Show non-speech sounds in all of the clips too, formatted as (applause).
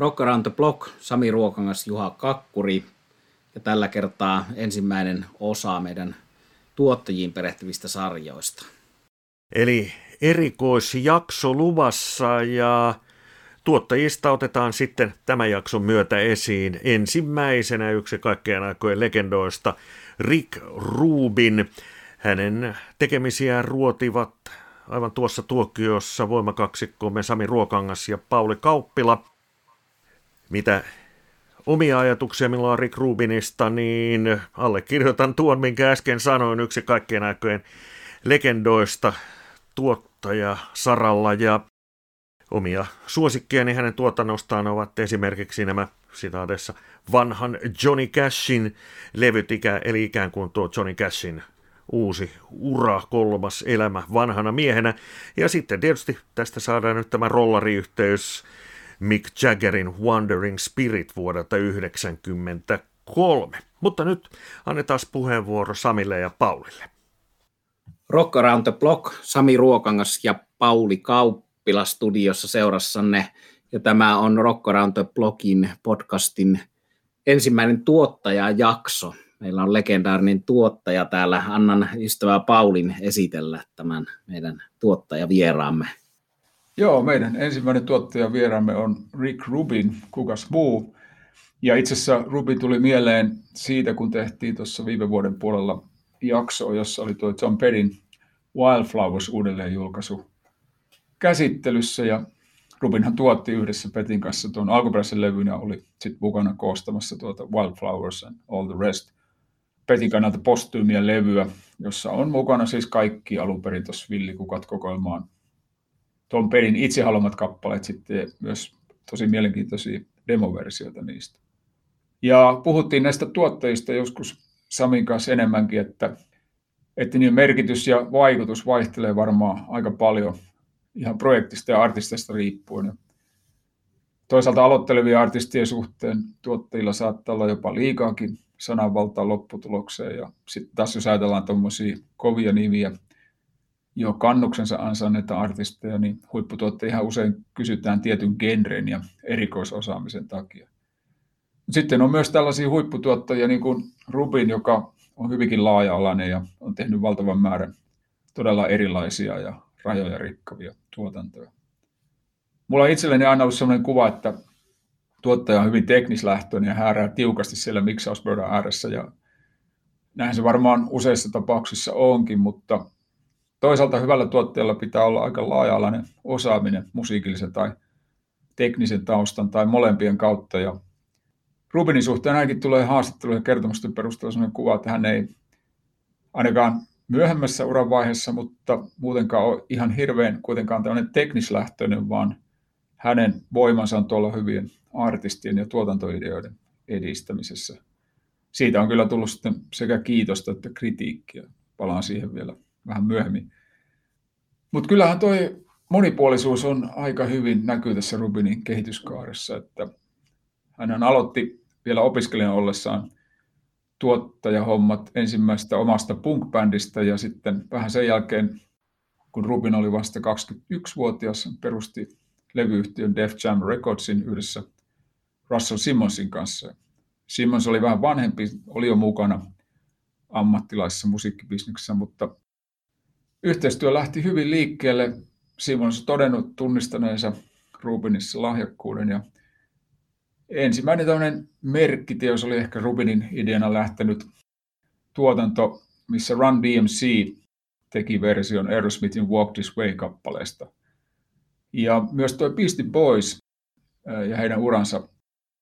Rock Around the Block, Sami Ruokangas, Juha Kakkuri. Ja tällä kertaa ensimmäinen osa meidän tuottajiin perehtyvistä sarjoista. Eli erikoisjakso luvassa ja tuottajista otetaan sitten tämän jakson myötä esiin ensimmäisenä yksi kaikkien aikojen legendoista Rick Rubin. Hänen tekemisiään ruotivat aivan tuossa tuokiossa voimakaksikkomme Sami Ruokangas ja Pauli Kauppila. Mitä omia ajatuksia minulla on Rick Rubinista, niin allekirjoitan tuon, minkä äsken sanoin, yksi kaikkien aikojen legendoista tuottaja Saralla ja omia suosikkiani hänen tuotannostaan ovat esimerkiksi nämä sitaadessa vanhan Johnny Cashin levyt, eli ikään kuin tuo Johnny Cashin uusi ura, kolmas elämä vanhana miehenä. Ja sitten tietysti tästä saadaan nyt tämä rollariyhteys Mick Jaggerin Wandering Spirit vuodelta 1993. Mutta nyt annetaan puheenvuoro Samille ja Paulille. Rock Around the Block, Sami Ruokangas ja Pauli Kauppila studiossa seurassanne. Ja tämä on Rock Around the Blockin podcastin ensimmäinen tuottajajakso. Meillä on legendaarinen tuottaja täällä. Annan ystävää Paulin esitellä tämän meidän tuottajavieraamme. Joo, meidän ensimmäinen tuottajavieraamme on Rick Rubin, kukas muu. Ja itse asiassa Rubin tuli mieleen siitä, kun tehtiin tuossa viime vuoden puolella jakso, jossa oli tuo John Perin Wildflowers uudelleen julkaisu käsittelyssä. Ja Rubinhan tuotti yhdessä Petin kanssa tuon alkuperäisen levyn ja oli sitten mukana koostamassa tuota Wildflowers and All the Rest. Petin kannalta postyymiä levyä, jossa on mukana siis kaikki alun perin tuossa Villikukat kokoelmaan tuon pelin itse haluamat kappaleet sitten myös tosi mielenkiintoisia demoversioita niistä. Ja puhuttiin näistä tuottajista joskus Samin kanssa enemmänkin, että, että niiden merkitys ja vaikutus vaihtelee varmaan aika paljon ihan projektista ja artistista riippuen. Toisaalta aloittelevia artistien suhteen tuottajilla saattaa olla jopa liikaakin sananvaltaa lopputulokseen. Ja sitten taas jos ajatellaan tuommoisia kovia nimiä, jo kannuksensa ansainneita artisteja, niin huipputuotteja usein kysytään tietyn genren ja erikoisosaamisen takia. Sitten on myös tällaisia huipputuottajia, niin kuin Rubin, joka on hyvinkin laaja-alainen ja on tehnyt valtavan määrän todella erilaisia ja rajoja rikkavia tuotantoja. Mulla on itselleni aina ollut sellainen kuva, että tuottaja on hyvin teknislähtöinen ja häärää tiukasti siellä miksauspöydän ääressä ja näin se varmaan useissa tapauksissa onkin, mutta toisaalta hyvällä tuottajalla pitää olla aika laaja-alainen osaaminen musiikillisen tai teknisen taustan tai molempien kautta. Ja Rubinin suhteen ainakin tulee haastattelujen kertomusten perusteella sellainen kuva, että hän ei ainakaan myöhemmässä uran vaiheessa, mutta muutenkaan ole ihan hirveän kuitenkaan tällainen teknislähtöinen, vaan hänen voimansa on tuolla hyvien artistien ja tuotantoideoiden edistämisessä. Siitä on kyllä tullut sitten sekä kiitosta että kritiikkiä. Palaan siihen vielä vähän myöhemmin. Mutta kyllähän toi monipuolisuus on aika hyvin näkyy tässä Rubinin kehityskaaressa, että hän aloitti vielä opiskelijan ollessaan tuottajahommat ensimmäistä omasta punk-bändistä ja sitten vähän sen jälkeen, kun Rubin oli vasta 21-vuotias, perusti levyyhtiön Def Jam Recordsin yhdessä Russell Simmonsin kanssa. Simmons oli vähän vanhempi, oli jo mukana ammattilaisessa musiikkibisneksessä, mutta Yhteistyö lähti hyvin liikkeelle. Simon on todennut tunnistaneensa Rubinissa lahjakkuuden ja ensimmäinen tämmöinen merkkiteos oli ehkä Rubinin ideana lähtenyt tuotanto, missä Run DMC teki version Aerosmithin Walk This Way-kappaleesta. Ja myös tuo Beastie Boys ja heidän uransa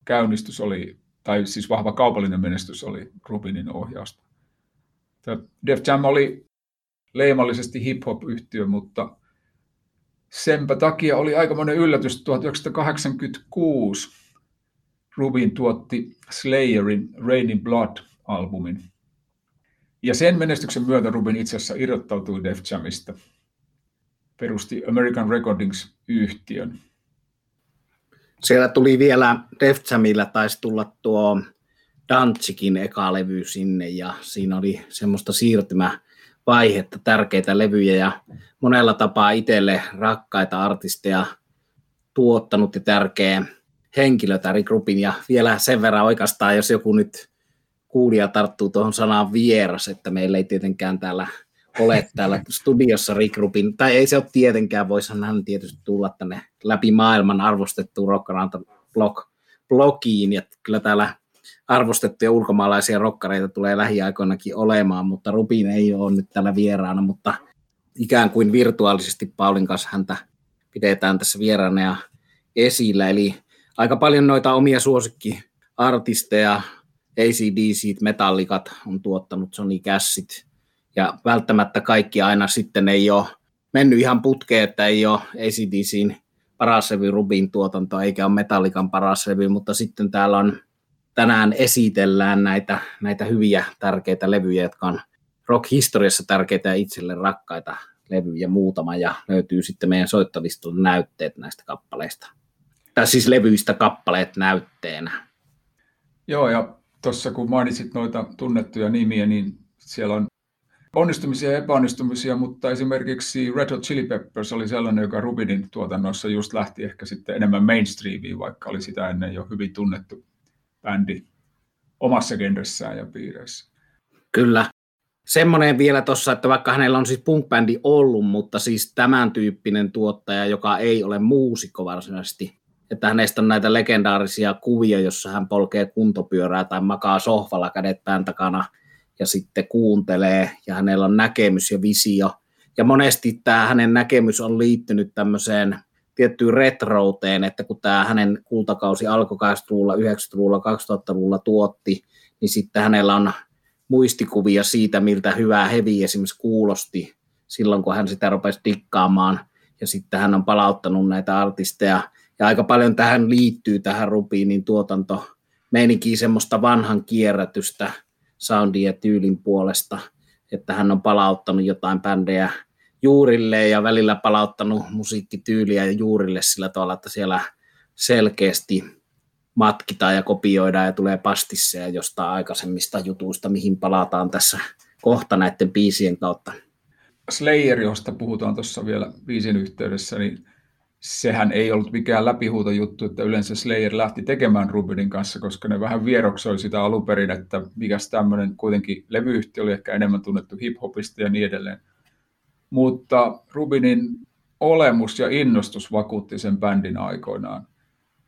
käynnistys oli, tai siis vahva kaupallinen menestys oli Rubinin ohjausta. Def Jam oli leimallisesti hip-hop-yhtiö, mutta senpä takia oli aika monen yllätys 1986. Rubin tuotti Slayerin Raining Blood-albumin. Ja sen menestyksen myötä Rubin itse asiassa irrottautui Def Jamista. Perusti American Recordings-yhtiön. Siellä tuli vielä Def Jamilla taisi tulla tuo Danzikin eka levy sinne ja siinä oli semmoista siirtymä vaihetta, tärkeitä levyjä ja monella tapaa itselle rakkaita artisteja tuottanut ja tärkeä henkilötä Rick Rubin, ja vielä sen verran oikeastaan, jos joku nyt kuulija tarttuu tuohon sanaan vieras, että meillä ei tietenkään täällä ole täällä studiossa Rick Rubin, tai ei se ole tietenkään, voisi hän tietysti tulla tänne läpi maailman arvostettuun Rockaranta blog, blogiin, ja kyllä täällä arvostettuja ulkomaalaisia rokkareita tulee lähiaikoinakin olemaan, mutta Rubin ei ole nyt täällä vieraana, mutta ikään kuin virtuaalisesti Paulin kanssa häntä pidetään tässä vieraana ja esillä, eli aika paljon noita omia suosikkiartisteja, ACDC, Metallikat on tuottanut Sony Cassit, ja välttämättä kaikki aina sitten ei ole mennyt ihan putkeen, että ei ole ACDCin paras levy Rubin tuotanto, eikä ole Metallikan paras levy, mutta sitten täällä on tänään esitellään näitä, näitä hyviä tärkeitä levyjä, jotka on rock-historiassa tärkeitä ja itselle rakkaita levyjä muutama, ja löytyy sitten meidän soittolistolle näytteet näistä kappaleista. Tai siis levyistä kappaleet näytteenä. Joo, ja tuossa kun mainitsit noita tunnettuja nimiä, niin siellä on onnistumisia ja epäonnistumisia, mutta esimerkiksi Red Hot Chili Peppers oli sellainen, joka Rubinin tuotannossa just lähti ehkä sitten enemmän mainstreamiin, vaikka oli sitä ennen jo hyvin tunnettu bändi omassa genressään ja piireissä. Kyllä. Semmoinen vielä tuossa, että vaikka hänellä on siis punk-bändi ollut, mutta siis tämän tyyppinen tuottaja, joka ei ole muusikko varsinaisesti, että hänestä on näitä legendaarisia kuvia, jossa hän polkee kuntopyörää tai makaa sohvalla kädet pään takana ja sitten kuuntelee ja hänellä on näkemys ja visio. Ja monesti tämä hänen näkemys on liittynyt tämmöiseen tiettyyn retrouteen, että kun tämä hänen kultakausi alkoi 80-luvulla, 90-luvulla, 2000-luvulla tuotti, niin sitten hänellä on muistikuvia siitä, miltä hyvää hevi esimerkiksi kuulosti silloin, kun hän sitä rupesi dikkaamaan. Ja sitten hän on palauttanut näitä artisteja. Ja aika paljon tähän liittyy tähän Rubiinin tuotanto meininkiin semmoista vanhan kierrätystä soundin ja tyylin puolesta, että hän on palauttanut jotain bändejä juurille ja välillä palauttanut musiikkityyliä juurille sillä tavalla, että siellä selkeästi matkitaan ja kopioidaan ja tulee pastisseja jostain aikaisemmista jutuista, mihin palataan tässä kohta näiden biisien kautta. Slayer, josta puhutaan tuossa vielä biisin yhteydessä, niin sehän ei ollut mikään läpihuutojuttu, että yleensä Slayer lähti tekemään Rubinin kanssa, koska ne vähän vieroksoi sitä alun perin, että mikäs tämmöinen kuitenkin levyyhtiö oli ehkä enemmän tunnettu hip-hopista ja niin edelleen. Mutta Rubinin olemus ja innostus vakuutti sen bändin aikoinaan.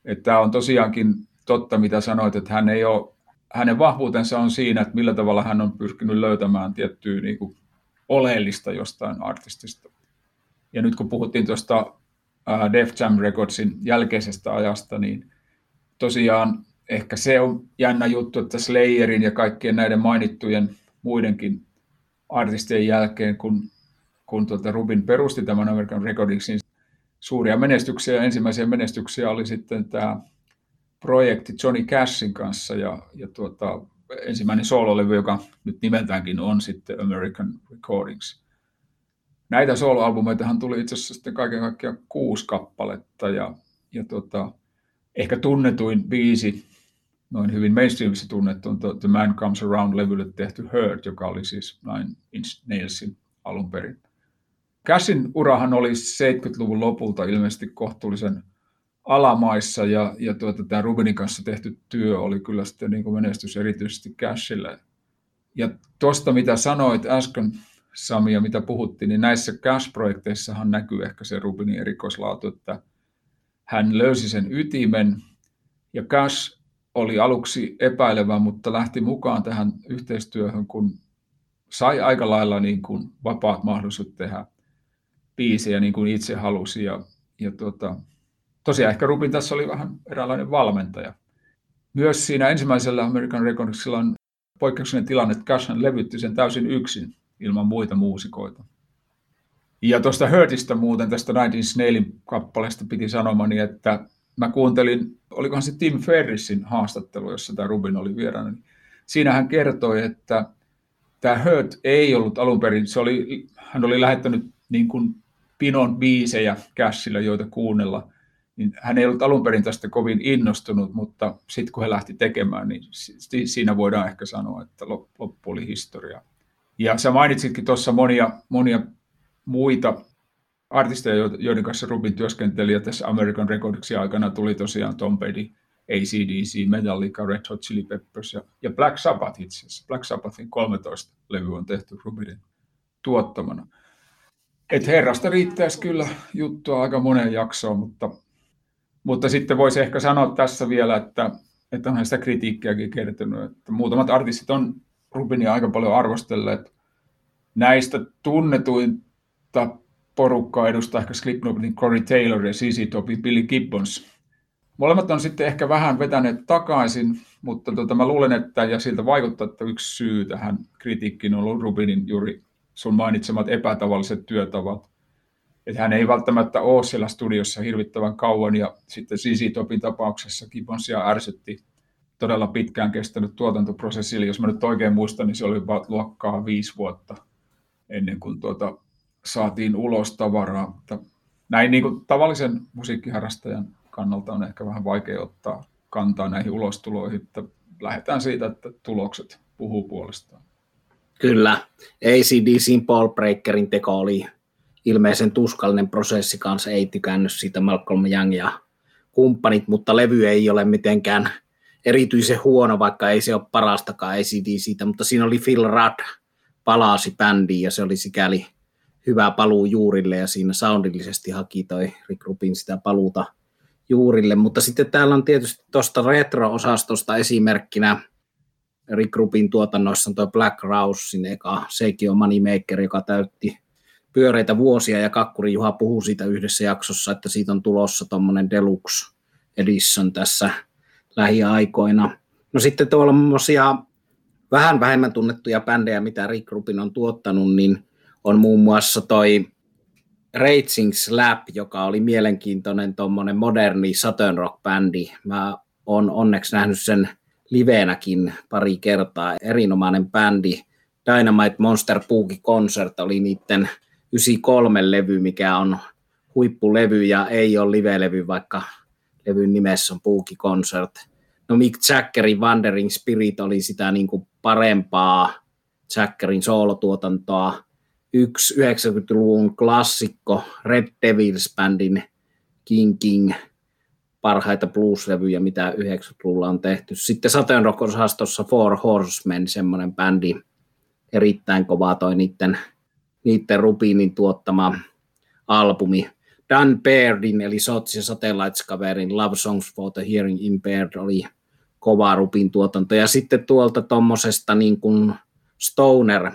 Että tämä on tosiaankin totta, mitä sanoit, että hän ei ole, hänen vahvuutensa on siinä, että millä tavalla hän on pyrkinyt löytämään tiettyä niin kuin oleellista jostain artistista. Ja nyt kun puhuttiin tuosta Def Jam Recordsin jälkeisestä ajasta, niin tosiaan ehkä se on jännä juttu, että Slayerin ja kaikkien näiden mainittujen muidenkin artistien jälkeen, kun, kun tuota Rubin perusti tämän American Recordingsin, suuria menestyksiä, ensimmäisiä menestyksiä oli sitten tämä projekti Johnny Cashin kanssa ja, ja tuota, ensimmäinen soololevy, joka nyt nimeltäänkin on sitten American Recordings. Näitä soloalbumeitahan tuli itse asiassa sitten kaiken kaikkiaan kuusi kappaletta ja, ja tuota, ehkä tunnetuin biisi, noin hyvin mainstreamissa tunnettu on The Man Comes Around-levylle tehty Hurt, joka oli siis Nine Inch Nailsin alun perin. Cashin urahan oli 70-luvun lopulta ilmeisesti kohtuullisen alamaissa ja, ja tuota, tämä Rubinin kanssa tehty työ oli kyllä sitten niin kuin menestys erityisesti Cashille. Ja tuosta mitä sanoit äsken Sami ja mitä puhuttiin, niin näissä Cash-projekteissahan näkyy ehkä se Rubinin erikoislaatu, että hän löysi sen ytimen ja Cash oli aluksi epäilevä, mutta lähti mukaan tähän yhteistyöhön, kun sai aika lailla niin kuin vapaat mahdollisuudet tehdä biisejä niin kuin itse halusi. Ja, ja tuota, tosiaan ehkä Rubin tässä oli vähän eräänlainen valmentaja. Myös siinä ensimmäisellä American Recordsilla on poikkeuksellinen tilanne, että Cash levytti sen täysin yksin ilman muita muusikoita. Ja tuosta Hurtista muuten, tästä Nightin Snailin kappaleesta piti sanomani, että mä kuuntelin, olikohan se Tim Ferrisin haastattelu, jossa tämä Rubin oli vieraana, niin siinä hän kertoi, että tämä Hurt ei ollut alun perin, se oli, hän oli lähettänyt niin kuin pinon biisejä Cashilla, joita kuunnella, niin hän ei ollut alun perin tästä kovin innostunut, mutta sitten kun he lähti tekemään, niin siinä voidaan ehkä sanoa, että loppu oli historia. Ja sä mainitsitkin tuossa monia, monia muita artisteja, joiden kanssa Rubin työskenteli, ja tässä American Recordsin aikana tuli tosiaan Tom Petty, ACDC, Metallica, Red Hot Chili Peppers ja, ja Black Sabbath itse asiassa. Black Sabbathin 13 levy on tehty Rubinin tuottamana. Et herrasta riittäisi kyllä juttua aika moneen jaksoon, mutta, mutta sitten voisi ehkä sanoa tässä vielä, että, että onhan sitä kritiikkiäkin kertynyt, että muutamat artistit on Rubinia aika paljon arvostelleet. Näistä tunnetuinta porukkaa edustaa ehkä Slipknotin Corey Taylor ja CC Topin Billy Gibbons. Molemmat on sitten ehkä vähän vetäneet takaisin, mutta tota, mä luulen, että ja siltä vaikuttaa, että yksi syy tähän kritiikkiin on ollut Rubinin juuri sun mainitsemat epätavalliset työtavat. Että hän ei välttämättä ole siellä studiossa hirvittävän kauan ja sitten CC Topin tapauksessa Gibbonsia ärsytti todella pitkään kestänyt tuotantoprosessi. Eli jos mä nyt oikein muistan, niin se oli about luokkaa viisi vuotta ennen kuin tuota, saatiin ulos tavaraa. Mutta näin niin kuin tavallisen musiikkiharrastajan kannalta on ehkä vähän vaikea ottaa kantaa näihin ulostuloihin, että lähdetään siitä, että tulokset puhuu puolestaan. Kyllä. ACDCin Paul Breakerin teko oli ilmeisen tuskallinen prosessi kanssa, ei tykännyt siitä Malcolm Young ja kumppanit, mutta levy ei ole mitenkään erityisen huono, vaikka ei se ole parastakaan ACDCtä, mutta siinä oli Phil Rudd palasi bändiin ja se oli sikäli hyvä paluu juurille ja siinä soundillisesti haki toi Rick Rubin sitä paluuta juurille, mutta sitten täällä on tietysti tuosta retro-osastosta esimerkkinä Rick Rubin tuotannoissa on tuo Black Rousein eka, sekin on Moneymaker, joka täytti pyöreitä vuosia ja Kakkuri Juha puhuu siitä yhdessä jaksossa, että siitä on tulossa tuommoinen Deluxe Edition tässä lähiaikoina. No sitten tuolla vähän vähemmän tunnettuja bändejä, mitä Rick Rubin on tuottanut, niin on muun muassa toi Raging Slap, joka oli mielenkiintoinen tuommoinen moderni Southern rock-bändi. Mä oon onneksi nähnyt sen liveenäkin pari kertaa. Erinomainen bändi. Dynamite Monster Puuki Concert oli niiden 93 levy, mikä on huippulevy ja ei ole live-levy, vaikka levyn nimessä on Puuki Concert. No Mick Jaggerin Wandering Spirit oli sitä niin kuin parempaa Jaggerin soolotuotantoa yksi 90-luvun klassikko Red Devils-bändin King King parhaita blues-levyjä, mitä 90-luvulla on tehty. Sitten Saturn Rock-osastossa Four Horsemen, semmoinen bändi, erittäin kova toi niiden, niiden Rubinin tuottama albumi. Dan Bairdin, eli Sots ja Satellites-kaverin Love Songs for the Hearing Impaired oli kova Rubin tuotanto. Ja sitten tuolta tuommoisesta niin kuin Stoner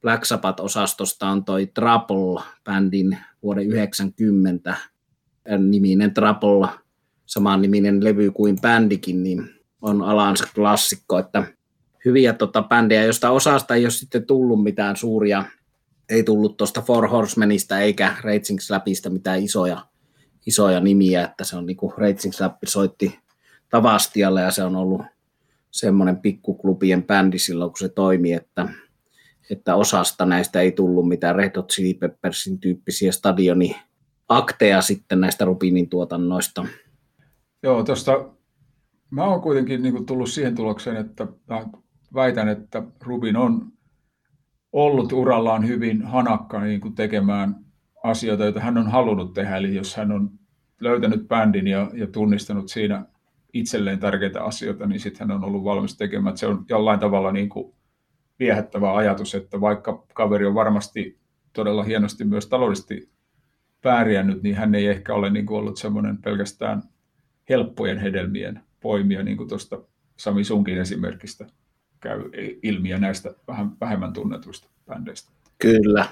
Black Sabbath-osastosta on toi Trouble-bändin vuoden 90 niminen Trouble, saman niminen levy kuin bändikin, niin on alansa klassikko, että hyviä tota bändejä, josta osasta ei ole sitten tullut mitään suuria, ei tullut tuosta Four Horsemenista eikä Raging Slapista mitään isoja, isoja nimiä, että se on niinku Raging Slap soitti Tavastialle ja se on ollut semmoinen pikkuklubien bändi silloin, kun se toimi, että että osasta näistä ei tullut mitään Red Hot Chili Peppersin tyyppisiä stadioni akteja sitten näistä Rubinin tuotannoista. Joo, tuosta mä oon kuitenkin niin tullut siihen tulokseen, että mä väitän, että Rubin on ollut urallaan hyvin hanakka niin kuin tekemään asioita, joita hän on halunnut tehdä. Eli jos hän on löytänyt bändin ja, ja tunnistanut siinä itselleen tärkeitä asioita, niin sitten hän on ollut valmis tekemään. se on jollain tavalla niin kuin viehättävä ajatus, että vaikka kaveri on varmasti todella hienosti myös taloudellisesti pärjännyt, niin hän ei ehkä ole niin kuin ollut semmoinen pelkästään helppojen hedelmien poimia, niin kuin tuosta Sami Sunkin esimerkistä käy ilmiä näistä vähän vähemmän tunnetuista bändeistä. Kyllä.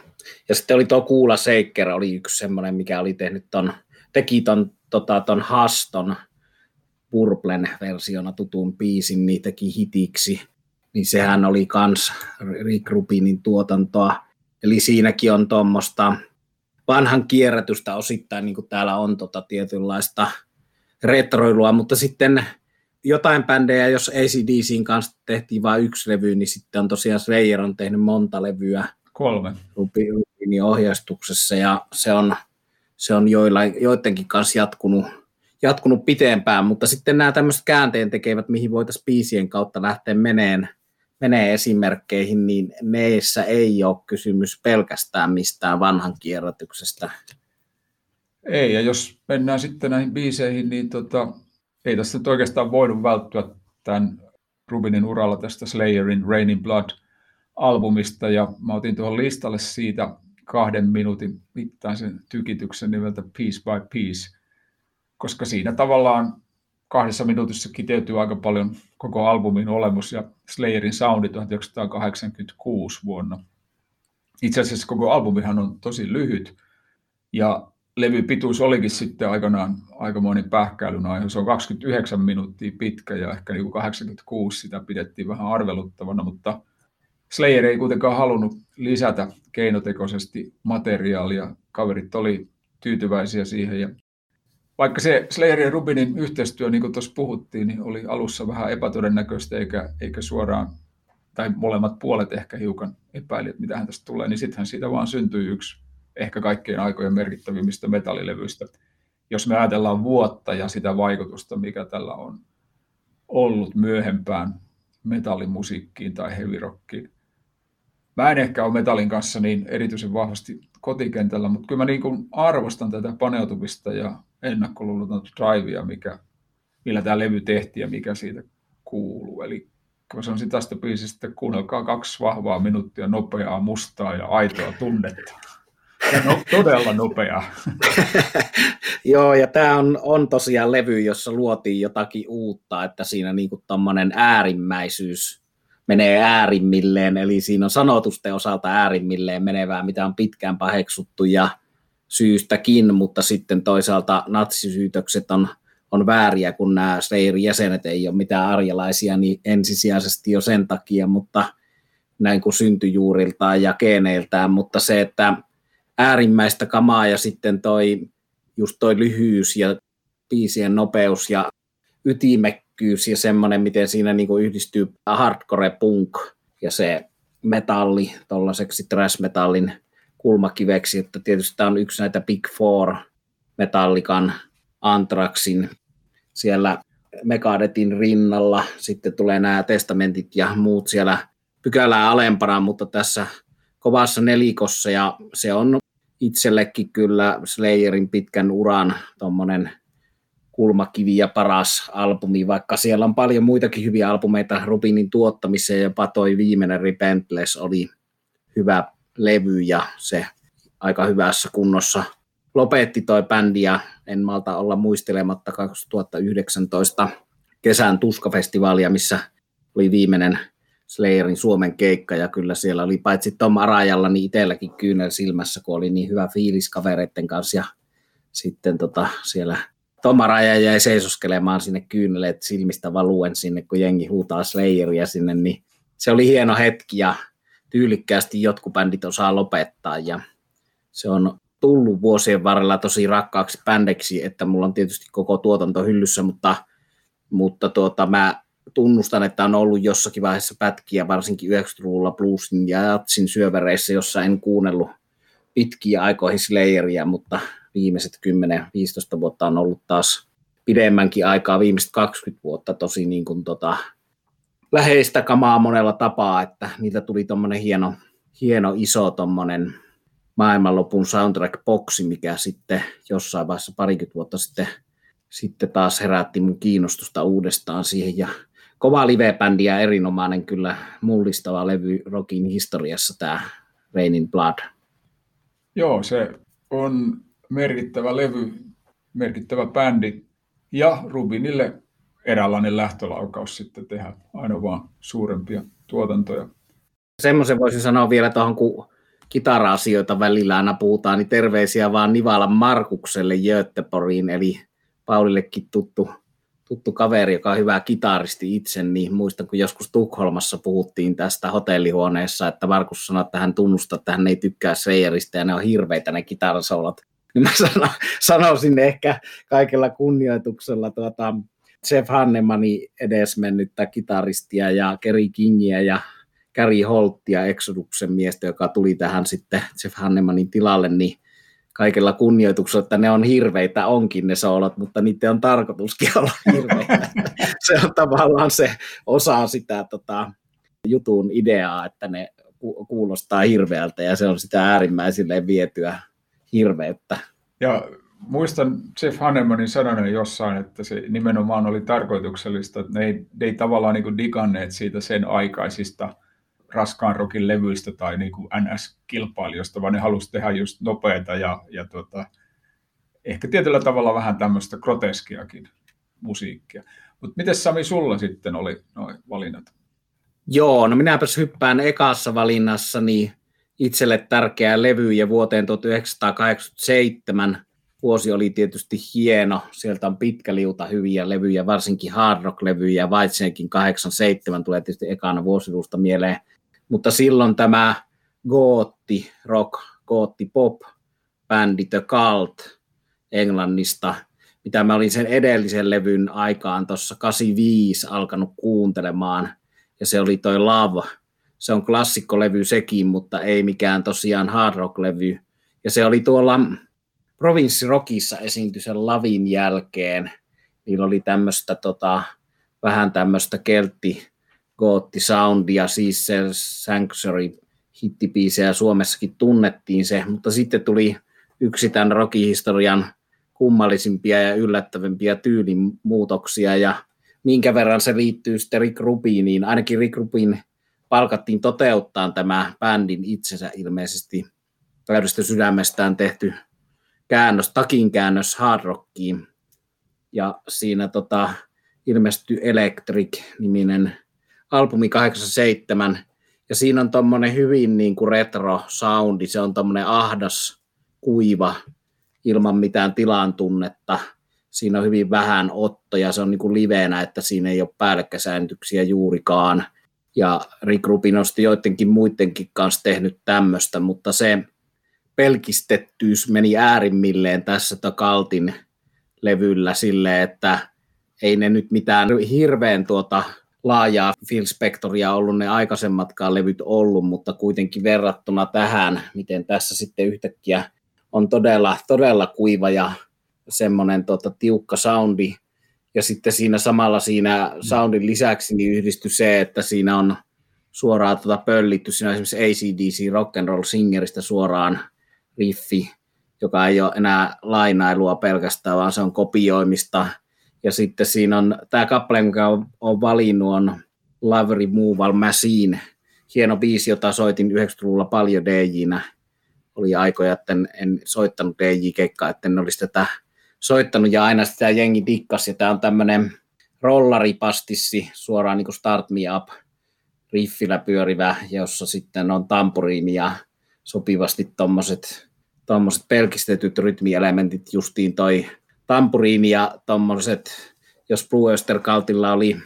Ja sitten oli tuo Kuula Seikker, oli yksi semmoinen, mikä oli tehnyt ton, teki ton, tota, ton Haston Burblen versiona tutun biisin, niin teki hitiksi niin sehän oli kans Rick Rubinin tuotantoa. Eli siinäkin on tuommoista vanhan kierrätystä osittain, niin kuin täällä on tota tietynlaista retroilua, mutta sitten jotain bändejä, jos ACDCin kanssa tehtiin vain yksi levy, niin sitten on tosiaan Slayer on tehnyt monta levyä. Kolme. Rubinin ohjeistuksessa ja se on, se on joilla, joidenkin kanssa jatkunut, jatkunut pitempään, mutta sitten nämä tämmöiset käänteen tekevät, mihin voitaisiin biisien kautta lähteä meneen, menee esimerkkeihin, niin neissä ei ole kysymys pelkästään mistään vanhan kierrätyksestä. Ei, ja jos mennään sitten näihin biiseihin, niin tota, ei tässä nyt oikeastaan voinut välttyä tämän Rubinin uralla tästä Slayerin Rain in Blood-albumista, ja mä otin tuohon listalle siitä kahden minuutin mittaisen tykityksen nimeltä Piece by Piece, koska siinä tavallaan kahdessa minuutissa kiteytyy aika paljon koko albumin olemus ja Slayerin soundi 1986 vuonna. Itse asiassa koko albumihan on tosi lyhyt ja levy pituus olikin sitten aikanaan aikamoinen pähkäilyn aihe. Se on 29 minuuttia pitkä ja ehkä niin kuin 86 sitä pidettiin vähän arveluttavana, mutta Slayer ei kuitenkaan halunnut lisätä keinotekoisesti materiaalia. Kaverit oli tyytyväisiä siihen ja vaikka se Slayer ja Rubinin yhteistyö, niin kuin tuossa puhuttiin, niin oli alussa vähän epätodennäköistä eikä, eikä suoraan, tai molemmat puolet ehkä hiukan epäili, että mitähän tästä tulee, niin sittenhän siitä vaan syntyi yksi ehkä kaikkein aikojen merkittävimmistä metallilevyistä. Jos me ajatellaan vuotta ja sitä vaikutusta, mikä tällä on ollut myöhempään metallimusiikkiin tai heavy rockiin. Mä en ehkä ole metallin kanssa niin erityisen vahvasti kotikentällä, mutta kyllä mä niin kuin arvostan tätä paneutumista ja ennakkoluulotonta drivea, mikä, millä tämä levy tehtiin ja mikä siitä kuuluu. Eli kun se on tästä biisistä, kuunnelkaa kaksi vahvaa minuuttia nopeaa, mustaa ja aitoa tunnetta. No, todella nopeaa. (laughs) Joo, ja tämä on, on tosiaan levy, jossa luotiin jotakin uutta, että siinä niinku äärimmäisyys menee äärimmilleen, eli siinä on sanotusten osalta äärimmilleen menevää, mitä on pitkään paheksuttu ja syystäkin, mutta sitten toisaalta natsisyytökset on, on vääriä, kun nämä Slayerin jäsenet ei ole mitään arjalaisia, niin ensisijaisesti jo sen takia, mutta näin kuin syntyjuuriltaan ja geeneiltään, mutta se, että äärimmäistä kamaa ja sitten toi, just toi lyhyys ja biisien nopeus ja ytimekkyys ja semmoinen, miten siinä niin kuin yhdistyy hardcore punk ja se metalli tuollaiseksi trash-metallin kulmakiveksi, että tietysti tämä on yksi näitä Big Four, Metallikan, Antraxin, siellä Megadetin rinnalla, sitten tulee nämä testamentit ja muut siellä pykälää alempana, mutta tässä kovassa nelikossa ja se on itsellekin kyllä Slayerin pitkän uran tuommoinen kulmakivi ja paras albumi, vaikka siellä on paljon muitakin hyviä albumeita Rubinin tuottamiseen, jopa toi viimeinen Repentless oli hyvä levy ja se aika hyvässä kunnossa lopetti toi bändi ja en malta olla muistelematta 2019 kesän tuskafestivaalia, missä oli viimeinen Slayerin Suomen keikka ja kyllä siellä oli paitsi Tom Arajalla niin itselläkin kyynel silmässä, kun oli niin hyvä fiilis kavereiden kanssa ja sitten tota, siellä Tom Araja jäi seisoskelemaan sinne kyyneleet silmistä valuen sinne, kun jengi huutaa Slayeria sinne, niin se oli hieno hetki ja tyylikkäästi jotkut bändit osaa lopettaa ja se on tullut vuosien varrella tosi rakkaaksi bändiksi, että mulla on tietysti koko tuotanto hyllyssä, mutta, mutta tuota, mä tunnustan, että on ollut jossakin vaiheessa pätkiä, varsinkin 90-luvulla bluesin ja jatsin syövereissä, jossa en kuunnellut pitkiä aikoihin Slayeria, mutta viimeiset 10-15 vuotta on ollut taas pidemmänkin aikaa, viimeiset 20 vuotta tosi niin kuin tota, läheistä kamaa monella tapaa, että niitä tuli tuommoinen hieno, hieno iso tuommoinen maailmanlopun soundtrack-boksi, mikä sitten jossain vaiheessa parikymmentä vuotta sitten, sitten taas herätti mun kiinnostusta uudestaan siihen. Ja kova live-bändi ja erinomainen kyllä mullistava levy rockin historiassa tämä Rainin Blood. Joo, se on merkittävä levy, merkittävä bändi ja Rubinille eräänlainen lähtölaukaus sitten tehdä aina vaan suurempia tuotantoja. Semmoisen voisin sanoa vielä tuohon, kun kitara-asioita välillä aina puhutaan, niin terveisiä vaan Nivalan Markukselle Göteporiin, eli Paulillekin tuttu, tuttu kaveri, joka on hyvä kitaristi itse, niin muistan, kun joskus Tukholmassa puhuttiin tästä hotellihuoneessa, että Markus sanoi, että hän tunnustaa, että hän ei tykkää Seieristä ja ne on hirveitä ne kitarasoulat. (laughs) Niin mä sanoisin ehkä kaikella kunnioituksella tuota, Jeff Hannemani edesmennyttä kitaristia ja Kerry Kingiä ja Gary Holttia Exoduksen miestä, joka tuli tähän sitten Jeff Hannemanin tilalle, niin kaikella kunnioituksella, että ne on hirveitä, onkin ne soolot, mutta niiden on tarkoituskin olla (laughs) hirveitä. se on tavallaan se osa sitä tota, jutun ideaa, että ne kuulostaa hirveältä ja se on sitä äärimmäisille vietyä hirveyttä. Ja muistan Jeff Hanemanin sanoneen jossain, että se nimenomaan oli tarkoituksellista, että ne ei, ne ei tavallaan niin diganneet siitä sen aikaisista raskaan rokin levyistä tai niin kuin NS-kilpailijoista, vaan ne halusivat tehdä just nopeita ja, ja tota, ehkä tietyllä tavalla vähän tämmöistä groteskiakin musiikkia. Mutta miten Sami sulla sitten oli noin valinnat? Joo, no minäpäs hyppään ekassa valinnassa niin itselle tärkeä levy ja vuoteen 1987 vuosi oli tietysti hieno. Sieltä on pitkä liuta hyviä levyjä, varsinkin hard rock-levyjä. Whitesnakein 87 tulee tietysti ekana vuosiluusta mieleen. Mutta silloin tämä gootti rock, gootti pop bändi The Cult Englannista, mitä mä olin sen edellisen levyn aikaan tuossa 85 alkanut kuuntelemaan. Ja se oli toi Love. Se on klassikkolevy sekin, mutta ei mikään tosiaan hard rock-levy. Ja se oli tuolla provinssirokissa esiintyi sen lavin jälkeen. Niillä oli tämmöistä tota, vähän tämmöistä keltti gootti soundia, siis se Sanctuary hittipiisejä Suomessakin tunnettiin se, mutta sitten tuli yksi tämän rockihistorian kummallisimpia ja yllättävimpiä tyylimuutoksia ja minkä verran se liittyy sitten Rick Rubiniin. Ainakin Rick Rubin palkattiin toteuttaa tämä bändin itsensä ilmeisesti täydestä sydämestään tehty käännös, takin käännös hard rockiin. Ja siinä tota, ilmestyi Electric-niminen albumi 87, ja siinä on tommonen hyvin niin kuin retro soundi, se on tommonen ahdas, kuiva, ilman mitään tilan tunnetta. Siinä on hyvin vähän ottoja, se on niin kuin liveenä, että siinä ei ole päällekkäsääntyksiä juurikaan. Ja Rick Rubin on joidenkin muidenkin kanssa tehnyt tämmöistä, mutta se pelkistettyys meni äärimmilleen tässä Takaltin levyllä sille, että ei ne nyt mitään hirveän tuota laajaa Phil Spectoria ollut ne aikaisemmatkaan levyt ollut, mutta kuitenkin verrattuna tähän, miten tässä sitten yhtäkkiä on todella, todella kuiva ja semmoinen tota, tiukka soundi. Ja sitten siinä samalla siinä soundin lisäksi niin yhdistyi se, että siinä on suoraan tota pöllitty, siinä on esimerkiksi ACDC Rock and Roll Singeristä suoraan riffi, joka ei ole enää lainailua pelkästään, vaan se on kopioimista. Ja sitten siinä on tämä kappale, mikä on, on valinnut, on Love Removal Machine, hieno biisi, jota soitin 90-luvulla paljon DJnä. Oli aikoja, että en, en soittanut DJ-keikkaa, että en olisi tätä soittanut ja aina sitä jengi dikkas. Ja tämä on tämmöinen rollaripastissi, suoraan niin kuin Start Me Up riffillä pyörivä, jossa sitten on tampuriini ja sopivasti tuommoiset tuommoiset pelkistetyt rytmielementit, justiin toi tampuriini ja tuommoiset, jos Blue Oyster Cultilla oli,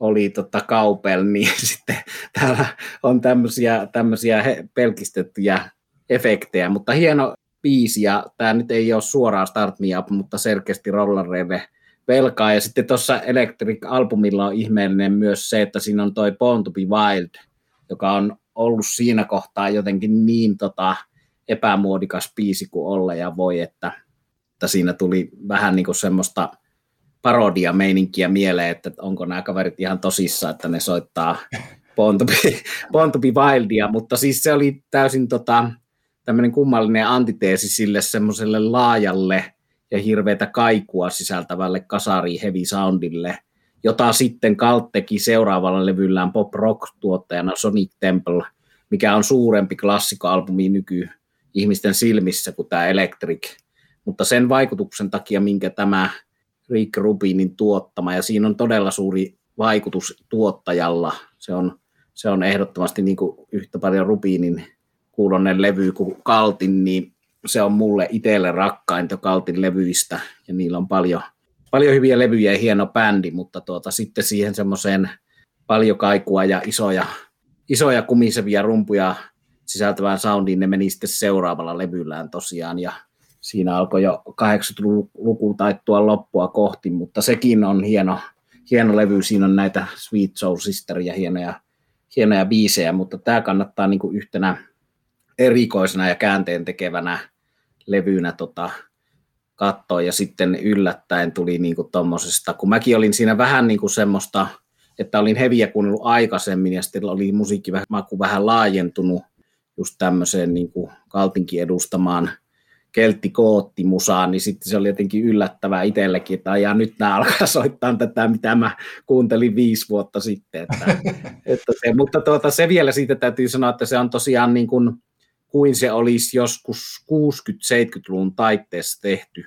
oli tota kaupel, niin (laughs) sitten täällä on tämmöisiä, tämmöisiä pelkistettyjä efektejä, mutta hieno biisi, ja tämä nyt ei ole suoraan Start Me Up, mutta selkeästi rollareille velkaa, ja sitten tuossa Electric-albumilla on ihmeellinen myös se, että siinä on toi Born to be Wild, joka on ollut siinä kohtaa jotenkin niin tota, epämuodikas biisi kuin olla ja voi, että, että siinä tuli vähän niin kuin semmoista parodia meininkiä mieleen, että onko nämä kaverit ihan tosissa, että ne soittaa Born to (laughs) Wildia, mutta siis se oli täysin tota, tämmöinen kummallinen antiteesi sille semmoiselle laajalle ja hirveätä kaikua sisältävälle kasari heavy soundille, jota sitten Kalt teki seuraavalla levyllään pop rock tuottajana Sonic Temple, mikä on suurempi klassikkoalbumi nyky ihmisten silmissä kuin tämä Electric, mutta sen vaikutuksen takia, minkä tämä Rick Rubinin tuottama, ja siinä on todella suuri vaikutus tuottajalla, se on, se on ehdottomasti niin kuin yhtä paljon Rubinin kuulonen levy kuin Kaltin, niin se on mulle itselle rakkainta Kaltin levyistä, ja niillä on paljon, paljon hyviä levyjä ja hieno bändi, mutta tuota, sitten siihen semmoiseen paljon kaikua ja isoja, isoja kumisevia rumpuja sisältävään soundiin ne meni sitten seuraavalla levyllään tosiaan ja siinä alkoi jo 80-luku taittua loppua kohti, mutta sekin on hieno, hieno levy, siinä on näitä Sweet Soul Sisteria, hienoja, hienoja biisejä, mutta tämä kannattaa niin kuin yhtenä erikoisena ja käänteen tekevänä levynä tota, katsoa. Ja sitten yllättäen tuli niin kuin tommosesta, kun mäkin olin siinä vähän niin kuin semmoista, että olin heviä kuunnellut aikaisemmin ja sitten oli musiikki vähän, vähän laajentunut just tämmöiseen niin kuin Kaltinkin edustamaan kelttikoottimusaan, niin sitten se oli jotenkin yllättävää itsellekin, että ja nyt nämä alkaa (laughs) soittaa tätä, mitä mä kuuntelin viisi vuotta sitten. Että, (laughs) että se, mutta tuota, se vielä siitä täytyy sanoa, että se on tosiaan niin kuin, kuin se olisi joskus 60-70-luvun taitteessa tehty.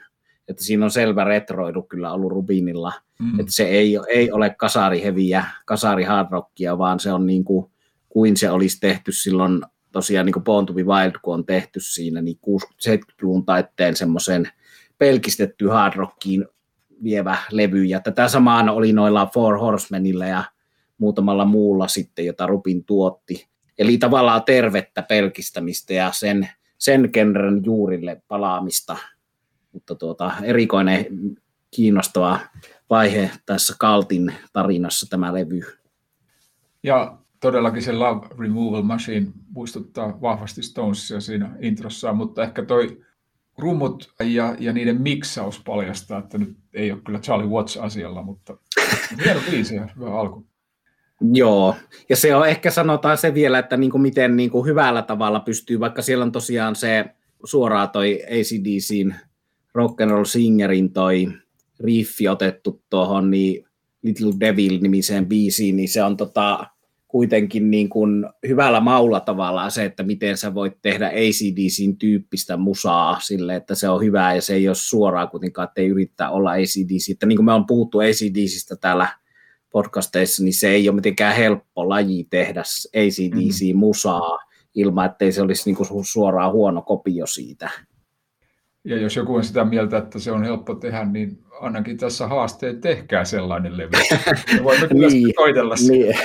Että siinä on selvä retroidu kyllä ollut Rubinilla. Mm. Että se ei, ei ole kasariheviä, kasari hard rockia, vaan se on niin kuin, kuin se olisi tehty silloin tosiaan niin kuin Born to be Wild, kun on tehty siinä, niin 60-70-luvun taitteen semmoisen pelkistetty hard rockiin vievä levy, ja tätä samaan oli noilla Four Horsemenilla ja muutamalla muulla sitten, jota Rupin tuotti. Eli tavallaan tervettä pelkistämistä ja sen, sen genren juurille palaamista, mutta tuota, erikoinen kiinnostava vaihe tässä Kaltin tarinassa tämä levy. Ja todellakin se Love Removal Machine muistuttaa vahvasti Stonesia siinä introssa, mutta ehkä toi rummut ja, ja niiden miksaus paljastaa, että nyt ei ole kyllä Charlie Watts asialla, mutta (laughs) hieno biisi ja hyvä alku. Joo, ja se on ehkä sanotaan se vielä, että niin kuin miten niin kuin hyvällä tavalla pystyy, vaikka siellä on tosiaan se suoraan toi ACDCin Rock and Roll Singerin toi riffi otettu tuohon niin Little Devil-nimiseen biisiin, niin se on tota, kuitenkin niin kuin hyvällä maulla tavallaan se, että miten sä voit tehdä ACDCin tyyppistä musaa sille, että se on hyvää ja se ei ole suoraan kuitenkaan, että ei yrittää olla ACDC. Että niin kuin me on puhuttu ACDCistä täällä podcasteissa, niin se ei ole mitenkään helppo laji tehdä ACDC-musaa mm-hmm. ilman, ettei se olisi niin kuin suoraan huono kopio siitä. Ja jos joku on sitä mieltä, että se on helppo tehdä, niin ainakin tässä haasteet tehkää sellainen levy. (laughs) Me voimme kyllä niin, koitella niin.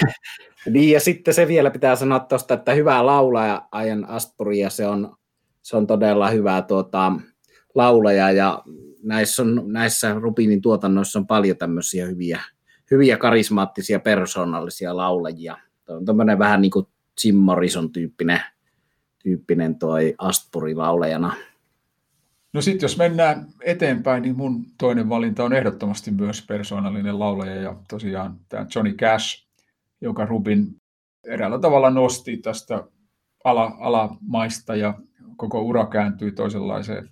Niin, ja sitten se vielä pitää sanoa tuosta, että hyvä laulaja Ajan Astbury, ja se on, se on todella hyvä tuota, laulaja, ja näissä, on, näissä Rubinin tuotannoissa on paljon tämmöisiä hyviä, hyviä karismaattisia persoonallisia laulajia. Tuo on tämmöinen vähän niin kuin Jim Morrison tyyppinen, tyyppinen toi Astbury laulajana. No sitten jos mennään eteenpäin, niin mun toinen valinta on ehdottomasti myös persoonallinen laulaja ja tosiaan tämä Johnny Cash, joka Rubin eräällä tavalla nosti tästä ala, alamaista ja koko ura kääntyi toisenlaiseen,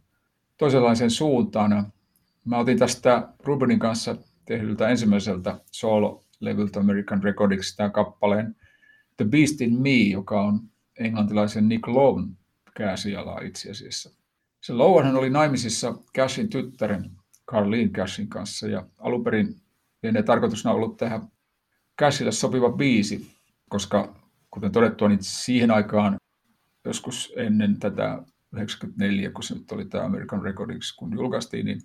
toisenlaiseen suuntaan. Mä otin tästä Rubinin kanssa tehdyltä ensimmäiseltä solo-levyltä American Recordings tämän kappaleen The Beast in Me, joka on englantilaisen Nick Lowe käsiala itse asiassa. Se Lowanhan oli naimisissa Cashin tyttären Carleen Cashin kanssa ja alun perin lienee tarkoituksena ollut tehdä Cashille sopiva biisi, koska kuten todettua, niin siihen aikaan joskus ennen tätä 94, kun se nyt oli tämä American Recordings, kun julkaistiin, niin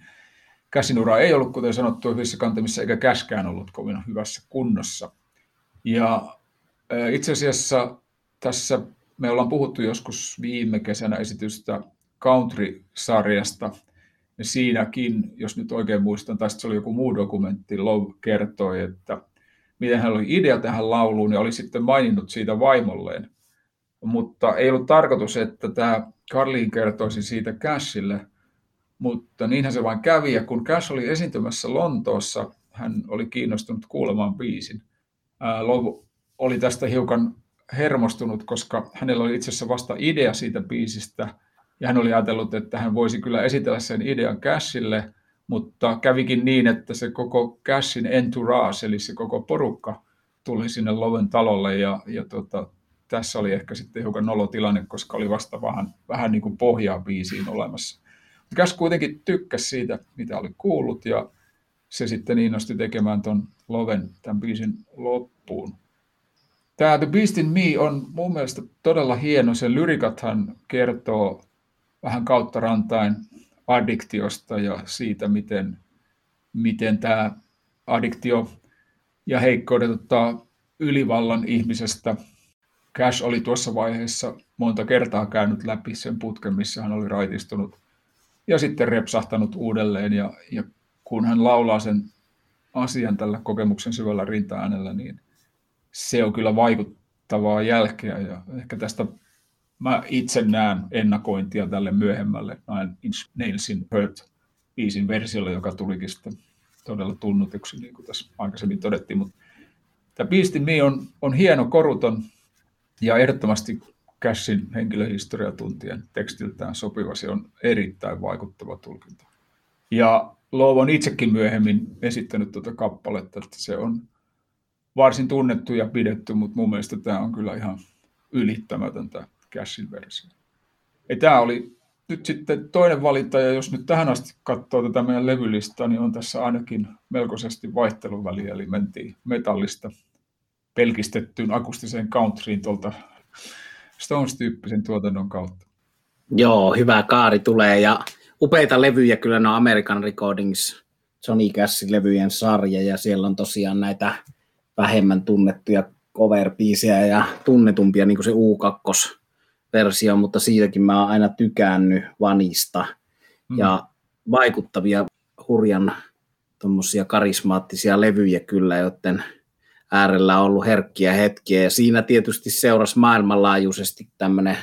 Cashin ei ollut, kuten sanottu, hyvissä kantamissa, eikä Cashkään ollut kovin hyvässä kunnossa. Ja itse asiassa tässä me ollaan puhuttu joskus viime kesänä esitystä country-sarjasta. Ja siinäkin, jos nyt oikein muistan, tai se oli joku muu dokumentti, Love kertoi, että miten hän oli idea tähän lauluun ja oli sitten maininnut siitä vaimolleen. Mutta ei ollut tarkoitus, että tämä Carlin kertoisi siitä Cashille, mutta niinhän se vain kävi. Ja kun Cash oli esiintymässä Lontoossa, hän oli kiinnostunut kuulemaan biisin. Love oli tästä hiukan hermostunut, koska hänellä oli itse asiassa vasta idea siitä biisistä – ja hän oli ajatellut, että hän voisi kyllä esitellä sen idean Cashille, mutta kävikin niin, että se koko Cashin entourage, eli se koko porukka, tuli sinne Loven talolle ja, ja tota, tässä oli ehkä sitten hiukan nolotilanne, koska oli vasta vähän, vähän niin kuin pohjaa biisiin olemassa. Cash kuitenkin tykkäsi siitä, mitä oli kuullut ja se sitten innosti tekemään ton Loven tämän biisin loppuun. Tämä The Beast in Me on mun mielestä todella hieno. Sen lyrikathan kertoo vähän kautta rantain addiktiosta ja siitä, miten, miten tämä addiktio ja heikkoudet ottaa ylivallan ihmisestä. Cash oli tuossa vaiheessa monta kertaa käynyt läpi sen putken, missä hän oli raitistunut ja sitten repsahtanut uudelleen. Ja, ja kun hän laulaa sen asian tällä kokemuksen syvällä rinta-äänellä, niin se on kyllä vaikuttavaa jälkeä. Ja ehkä tästä mä itse näen ennakointia tälle myöhemmälle Nine Inch Nailsin Hurt biisin versiolle, joka tulikin sitten todella tunnutuksi, niin kuin tässä aikaisemmin todettiin. Mutta tämä Beast in Me on, on hieno, koruton ja ehdottomasti Cashin henkilöhistoriatuntien tekstiltään sopiva. Se on erittäin vaikuttava tulkinta. Ja Lowe on itsekin myöhemmin esittänyt tuota kappaletta, että se on varsin tunnettu ja pidetty, mutta mun mielestä tämä on kyllä ihan ylittämätön tämä Cashin versio. Ja tämä oli nyt sitten toinen valinta, ja jos nyt tähän asti katsoo tätä meidän levylistaa, niin on tässä ainakin melkoisesti vaihteluväliä, eli mentiin metallista pelkistettyyn akustiseen countryin tuolta Stones-tyyppisen tuotannon kautta. Joo, hyvä kaari tulee, ja upeita levyjä kyllä no American Recordings, Johnny Cashin levyjen sarja, ja siellä on tosiaan näitä vähemmän tunnettuja cover ja tunnetumpia, niin kuin se U2 versio, mutta siitäkin mä oon aina tykännyt Vanista. Mm. Ja vaikuttavia, hurjan tuommoisia karismaattisia levyjä kyllä, joten äärellä on ollut herkkiä hetkiä. Ja siinä tietysti seurasi maailmanlaajuisesti tämmöinen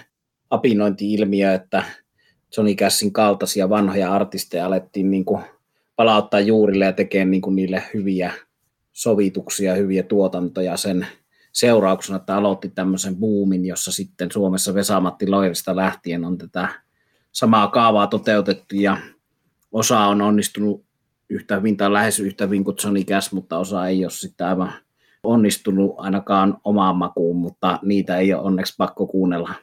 apinointi-ilmiö, että Johnny Cassin kaltaisia vanhoja artisteja alettiin niin kuin palauttaa juurille ja tekemään niin kuin niille hyviä sovituksia, hyviä tuotantoja sen seurauksena, että aloitti tämmöisen boomin, jossa sitten Suomessa Vesamatti Loirista lähtien on tätä samaa kaavaa toteutettu ja osa on onnistunut yhtä hyvin tai lähes yhtä hyvin kuin Johnny Cash, mutta osa ei ole sitten aivan onnistunut ainakaan omaan makuun, mutta niitä ei ole onneksi pakko kuunnella.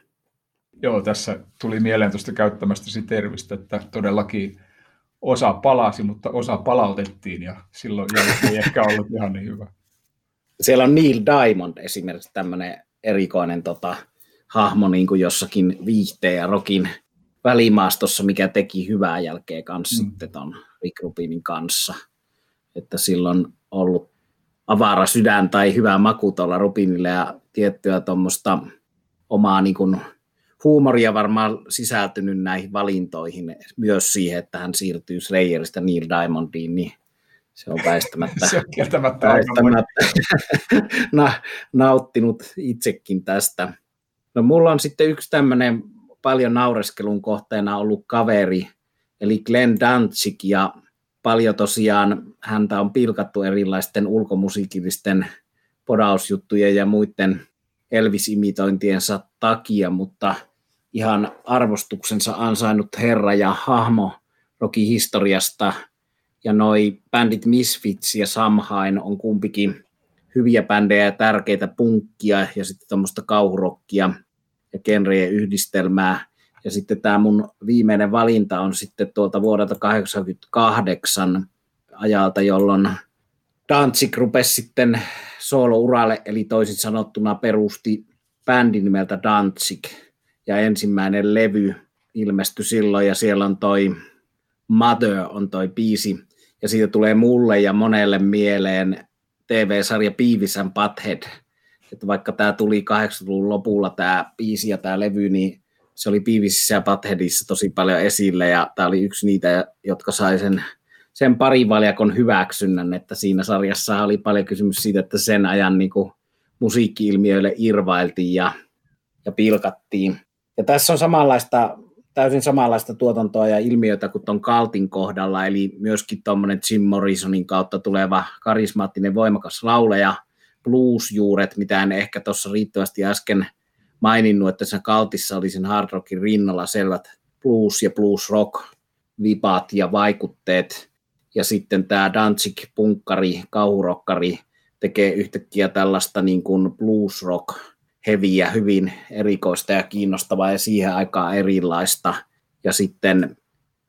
Joo, tässä tuli mieleen tuosta käyttämästäsi tervistä, että todellakin osa palasi, mutta osa palautettiin ja silloin ei (laughs) ehkä ollut ihan niin hyvä siellä on Neil Diamond esimerkiksi tämmöinen erikoinen tota, hahmo niin kuin jossakin viihteen ja rokin välimaastossa, mikä teki hyvää jälkeä kanssa mm. sitten ton Rick Rubinin kanssa. Että silloin ollut avara sydän tai hyvä maku tuolla Rubinille ja tiettyä tuommoista omaa niin kuin, huumoria varmaan sisältynyt näihin valintoihin, myös siihen, että hän siirtyy Slayerista Neil Diamondiin, niin se on väistämättä, se on kieltämättä väistämättä (laughs) na, nauttinut itsekin tästä. No mulla on sitten yksi tämmöinen paljon naureskelun kohteena ollut kaveri, eli Glenn Danzig, ja paljon tosiaan häntä on pilkattu erilaisten ulkomusiikillisten podausjuttujen ja muiden Elvis-imitointiensa takia, mutta ihan arvostuksensa ansainnut herra ja hahmo rokihistoriasta historiasta ja noi bändit Misfits ja Samhain on kumpikin hyviä bändejä ja tärkeitä punkkia ja sitten tuommoista kauhurokkia ja genreen yhdistelmää. Ja sitten tämä mun viimeinen valinta on sitten tuolta vuodelta 1988 ajalta, jolloin Danzig rupesi sitten soolouralle, eli toisin sanottuna perusti bändin nimeltä Danzig. Ja ensimmäinen levy ilmestyi silloin, ja siellä on toi Mother on toi biisi, ja siitä tulee mulle ja monelle mieleen TV-sarja Beavis and Butthead. Että vaikka tämä tuli 80-luvun lopulla tämä biisi ja tämä levy, niin se oli Beavisissä ja Buttheadissa tosi paljon esille ja tämä oli yksi niitä, jotka sai sen, sen parivaljakon hyväksynnän, että siinä sarjassa oli paljon kysymys siitä, että sen ajan niin kuin, musiikki-ilmiöille irvailtiin ja, ja pilkattiin. Ja tässä on samanlaista täysin samanlaista tuotantoa ja ilmiötä kuin tuon Kaltin kohdalla, eli myöskin tuommoinen Jim Morrisonin kautta tuleva karismaattinen voimakas lauleja, bluesjuuret, mitä en ehkä tuossa riittävästi äsken maininnut, että sen Kaltissa oli sen hard rockin rinnalla selvät blues ja blues rock vipaat ja vaikutteet, ja sitten tämä Danzig punkkari, kauhurokkari tekee yhtäkkiä tällaista niin kuin blues rock heviä, hyvin erikoista ja kiinnostavaa ja siihen aikaan erilaista. Ja sitten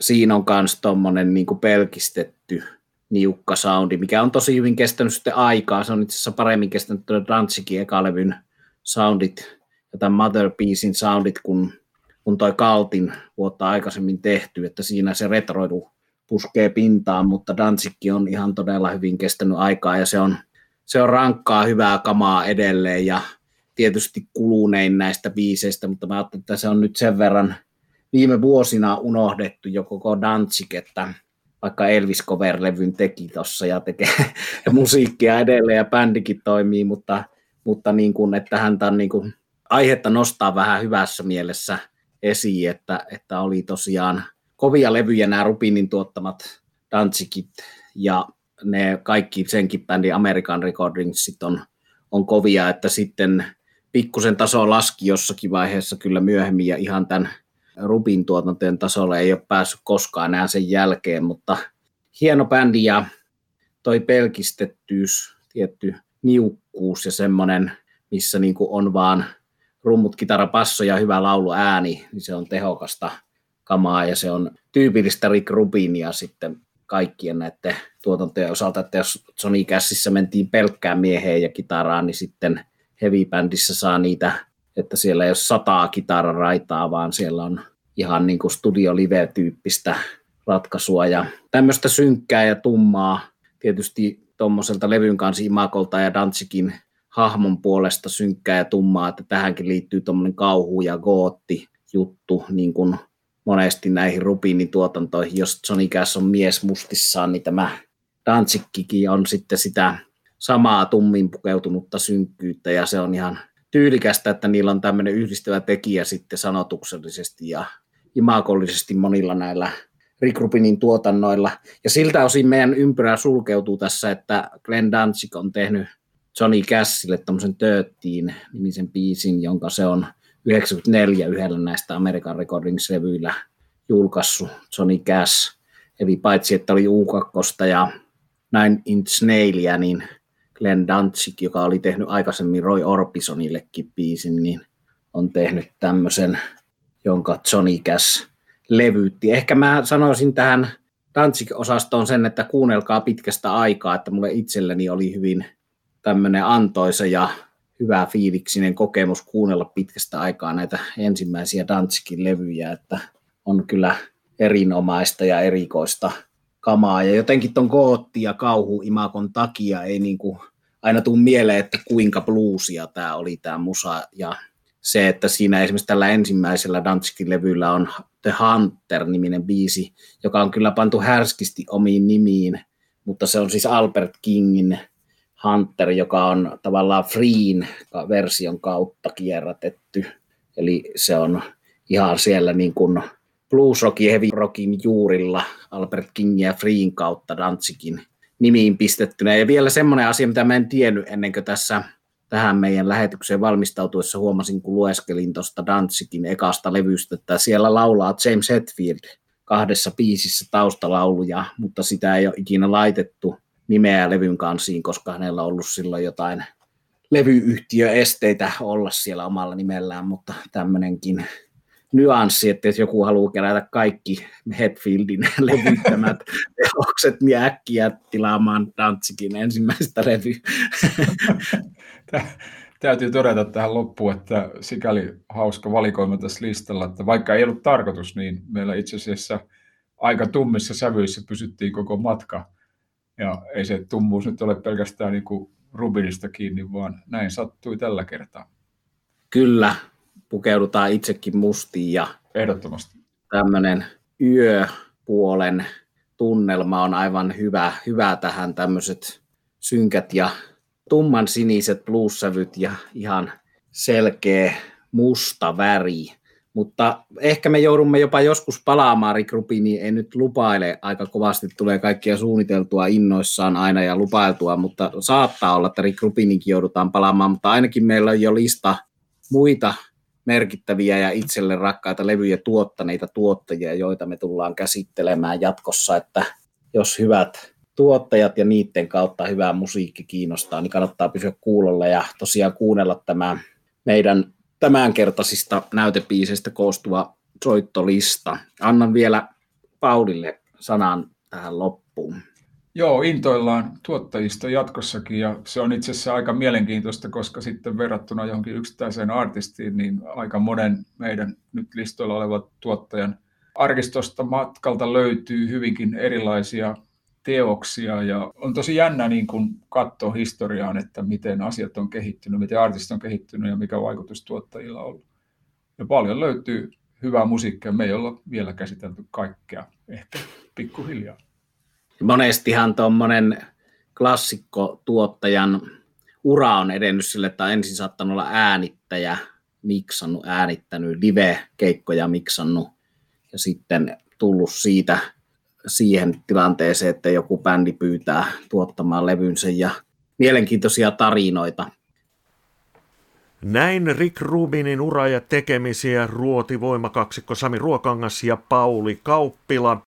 siinä on myös tuommoinen niin pelkistetty niukka soundi, mikä on tosi hyvin kestänyt sitten aikaa. Se on itse asiassa paremmin kestänyt Danzigin ekalevyn soundit ja tämän Mother Piecein soundit, kun, kun toi Kaltin vuotta aikaisemmin tehty, että siinä se retroidu puskee pintaan, mutta Danzigkin on ihan todella hyvin kestänyt aikaa ja se on, se on rankkaa, hyvää kamaa edelleen ja tietysti kulunein näistä biiseistä, mutta mä ajattelin, että se on nyt sen verran viime vuosina unohdettu jo koko Danzig, että vaikka Elvis Cover-levyn teki tuossa ja tekee (laughs) musiikkia edelleen ja bändikin toimii, mutta, mutta niin kuin, että häntä on niin kuin aihetta nostaa vähän hyvässä mielessä esiin, että, että oli tosiaan kovia levyjä nämä Rubinin tuottamat Danzigit ja ne kaikki senkin bändin American Recordingsit on, on kovia, että sitten pikkusen taso laski jossakin vaiheessa kyllä myöhemmin ja ihan tämän Rubin tuotantojen tasolla ei ole päässyt koskaan enää sen jälkeen, mutta hieno bändi ja toi pelkistettyys, tietty niukkuus ja semmoinen, missä niin on vaan rummut, kitara, passo ja hyvä laulu ääni, niin se on tehokasta kamaa ja se on tyypillistä Rick Rubinia sitten kaikkien näiden tuotantojen osalta, että jos Sony Cassissa mentiin pelkkään mieheen ja kitaraan, niin sitten heavy bändissä saa niitä, että siellä ei ole sataa kitararaitaa, vaan siellä on ihan niin kuin studio live-tyyppistä ratkaisua ja tämmöistä synkkää ja tummaa tietysti tuommoiselta levyn kanssa Imakolta ja Dantsikin hahmon puolesta synkkää ja tummaa, että tähänkin liittyy tuommoinen kauhu ja gootti juttu, niin kuin monesti näihin Rubinin tuotantoihin. Jos Johnny Cash on mies mustissaan, niin tämä Dantsikkikin on sitten sitä samaa tummin pukeutunutta synkkyyttä, ja se on ihan tyylikästä, että niillä on tämmöinen yhdistävä tekijä sitten sanotuksellisesti ja imakollisesti monilla näillä Rick Rubinin tuotannoilla. Ja siltä osin meidän ympyrä sulkeutuu tässä, että Glenn Danzig on tehnyt Johnny Cashille tämmöisen Tööttiin nimisen biisin, jonka se on 94 yhdellä näistä American Recordings-levyillä julkaissut Johnny Cash. Eli paitsi, että oli U2 ja Nine Inch Nailia, niin Glenn Danzig, joka oli tehnyt aikaisemmin Roy Orbisonillekin biisin, niin on tehnyt tämmöisen, jonka Johnny Cash levyytti. Ehkä mä sanoisin tähän Danzig-osastoon sen, että kuunnelkaa pitkästä aikaa, että mulle itselleni oli hyvin tämmöinen antoisa ja hyvä fiiliksinen kokemus kuunnella pitkästä aikaa näitä ensimmäisiä Danzigin levyjä, että on kyllä erinomaista ja erikoista kamaa. Ja jotenkin ton gootti ja kauhu imakon takia ei niin kuin aina tule mieleen, että kuinka bluesia tämä oli tämä musa. Ja se, että siinä esimerkiksi tällä ensimmäisellä Danzigin levyllä on The Hunter-niminen biisi, joka on kyllä pantu härskisti omiin nimiin, mutta se on siis Albert Kingin Hunter, joka on tavallaan Freen version kautta kierrätetty. Eli se on ihan siellä niin kuin blues rockin, heavy rockin juurilla Albert King ja Freen kautta Danzigin nimiin pistettynä. Ja vielä semmoinen asia, mitä mä en tiennyt ennen kuin tässä tähän meidän lähetykseen valmistautuessa huomasin, kun lueskelin tuosta Danzigin ekasta levystä, että siellä laulaa James Hetfield kahdessa biisissä taustalauluja, mutta sitä ei ole ikinä laitettu nimeä levyn kansiin, koska hänellä on ollut silloin jotain levyyhtiöesteitä olla siellä omalla nimellään, mutta tämmöinenkin nyanssi, että jos joku haluaa kerätä kaikki Hetfieldin (laughs) levyttämät teokset, niin äkkiä tilaamaan Danzigin ensimmäistä levyä. Täytyy todeta tähän loppuun, että sikäli hauska valikoima tässä listalla, että vaikka ei ollut tarkoitus, niin meillä itse asiassa aika tummissa sävyissä pysyttiin koko matka. Ja ei se tummuus nyt ole pelkästään niin kuin Rubinista kiinni, vaan näin sattui tällä kertaa. Kyllä, pukeudutaan itsekin mustiin ja Ehdottomasti. tämmöinen yöpuolen tunnelma on aivan hyvä, hyvä tähän tämmöiset synkät ja tumman siniset bluessävyt ja ihan selkeä musta väri. Mutta ehkä me joudumme jopa joskus palaamaan Rick Rubiniin, ei nyt lupaile, aika kovasti tulee kaikkia suunniteltua innoissaan aina ja lupailtua, mutta saattaa olla, että Rick Rubininkin joudutaan palaamaan, mutta ainakin meillä on jo lista muita merkittäviä ja itselle rakkaita levyjä tuottaneita tuottajia, joita me tullaan käsittelemään jatkossa, että jos hyvät tuottajat ja niiden kautta hyvä musiikki kiinnostaa, niin kannattaa pysyä kuulolla ja tosiaan kuunnella tämä meidän tämänkertaisista näytepiiseistä koostuva soittolista. Annan vielä Paulille sanan tähän loppuun. Joo, intoillaan tuottajista jatkossakin ja se on itse asiassa aika mielenkiintoista, koska sitten verrattuna johonkin yksittäiseen artistiin, niin aika monen meidän nyt listoilla olevan tuottajan arkistosta matkalta löytyy hyvinkin erilaisia teoksia ja on tosi jännä niin kuin katsoa historiaan, että miten asiat on kehittynyt, miten artistit on kehittynyt ja mikä vaikutus tuottajilla on ollut. Ja paljon löytyy hyvää musiikkia. Me ei olla vielä käsitelty kaikkea, ehkä pikkuhiljaa. Monestihan tuommoinen klassikko-tuottajan ura on edennyt sille, että on ensin saattanut olla äänittäjä, miksannut, äänittänyt, live-keikkoja miksannut ja sitten tullut siitä siihen tilanteeseen, että joku bändi pyytää tuottamaan levynsä ja mielenkiintoisia tarinoita. Näin Rick Rubinin ura ja tekemisiä ruoti voimakaksikko Sami Ruokangas ja Pauli Kauppila.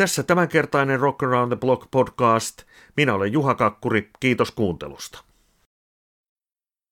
Tässä tämänkertainen Rock Around the Block podcast. Minä olen Juha Kakkuri, kiitos kuuntelusta.